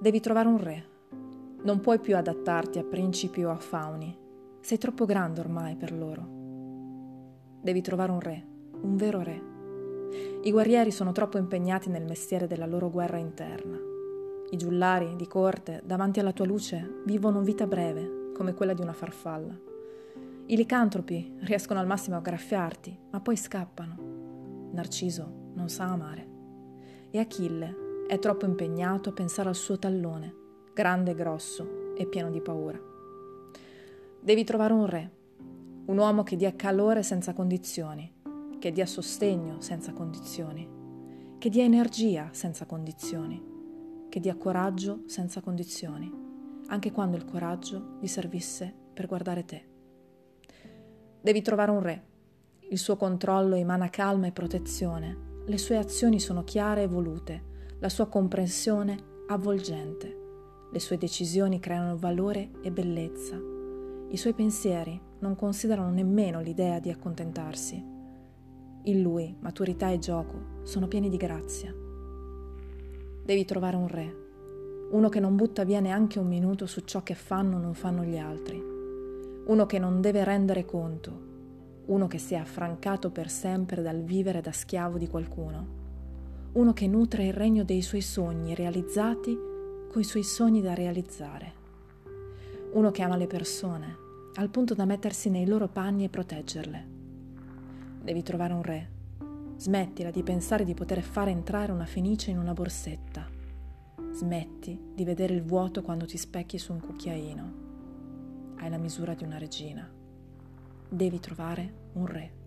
Devi trovare un re. Non puoi più adattarti a principi o a fauni. Sei troppo grande ormai per loro. Devi trovare un re, un vero re. I guerrieri sono troppo impegnati nel mestiere della loro guerra interna. I giullari di corte, davanti alla tua luce, vivono vita breve, come quella di una farfalla. I licantropi riescono al massimo a graffiarti, ma poi scappano. Narciso non sa amare. E Achille è troppo impegnato a pensare al suo tallone, grande e grosso e pieno di paura. Devi trovare un re, un uomo che dia calore senza condizioni, che dia sostegno senza condizioni, che dia energia senza condizioni, che dia coraggio senza condizioni, anche quando il coraggio gli servisse per guardare te. Devi trovare un re. Il suo controllo emana calma e protezione, le sue azioni sono chiare e volute, la sua comprensione avvolgente. Le sue decisioni creano valore e bellezza. I suoi pensieri non considerano nemmeno l'idea di accontentarsi. In lui maturità e gioco sono pieni di grazia. Devi trovare un re, uno che non butta via neanche un minuto su ciò che fanno o non fanno gli altri, uno che non deve rendere conto, uno che si è affrancato per sempre dal vivere da schiavo di qualcuno uno che nutre il regno dei suoi sogni realizzati coi suoi sogni da realizzare, uno che ama le persone al punto da mettersi nei loro panni e proteggerle. Devi trovare un re. Smettila di pensare di poter fare entrare una fenice in una borsetta. Smetti di vedere il vuoto quando ti specchi su un cucchiaino. Hai la misura di una regina. Devi trovare un re.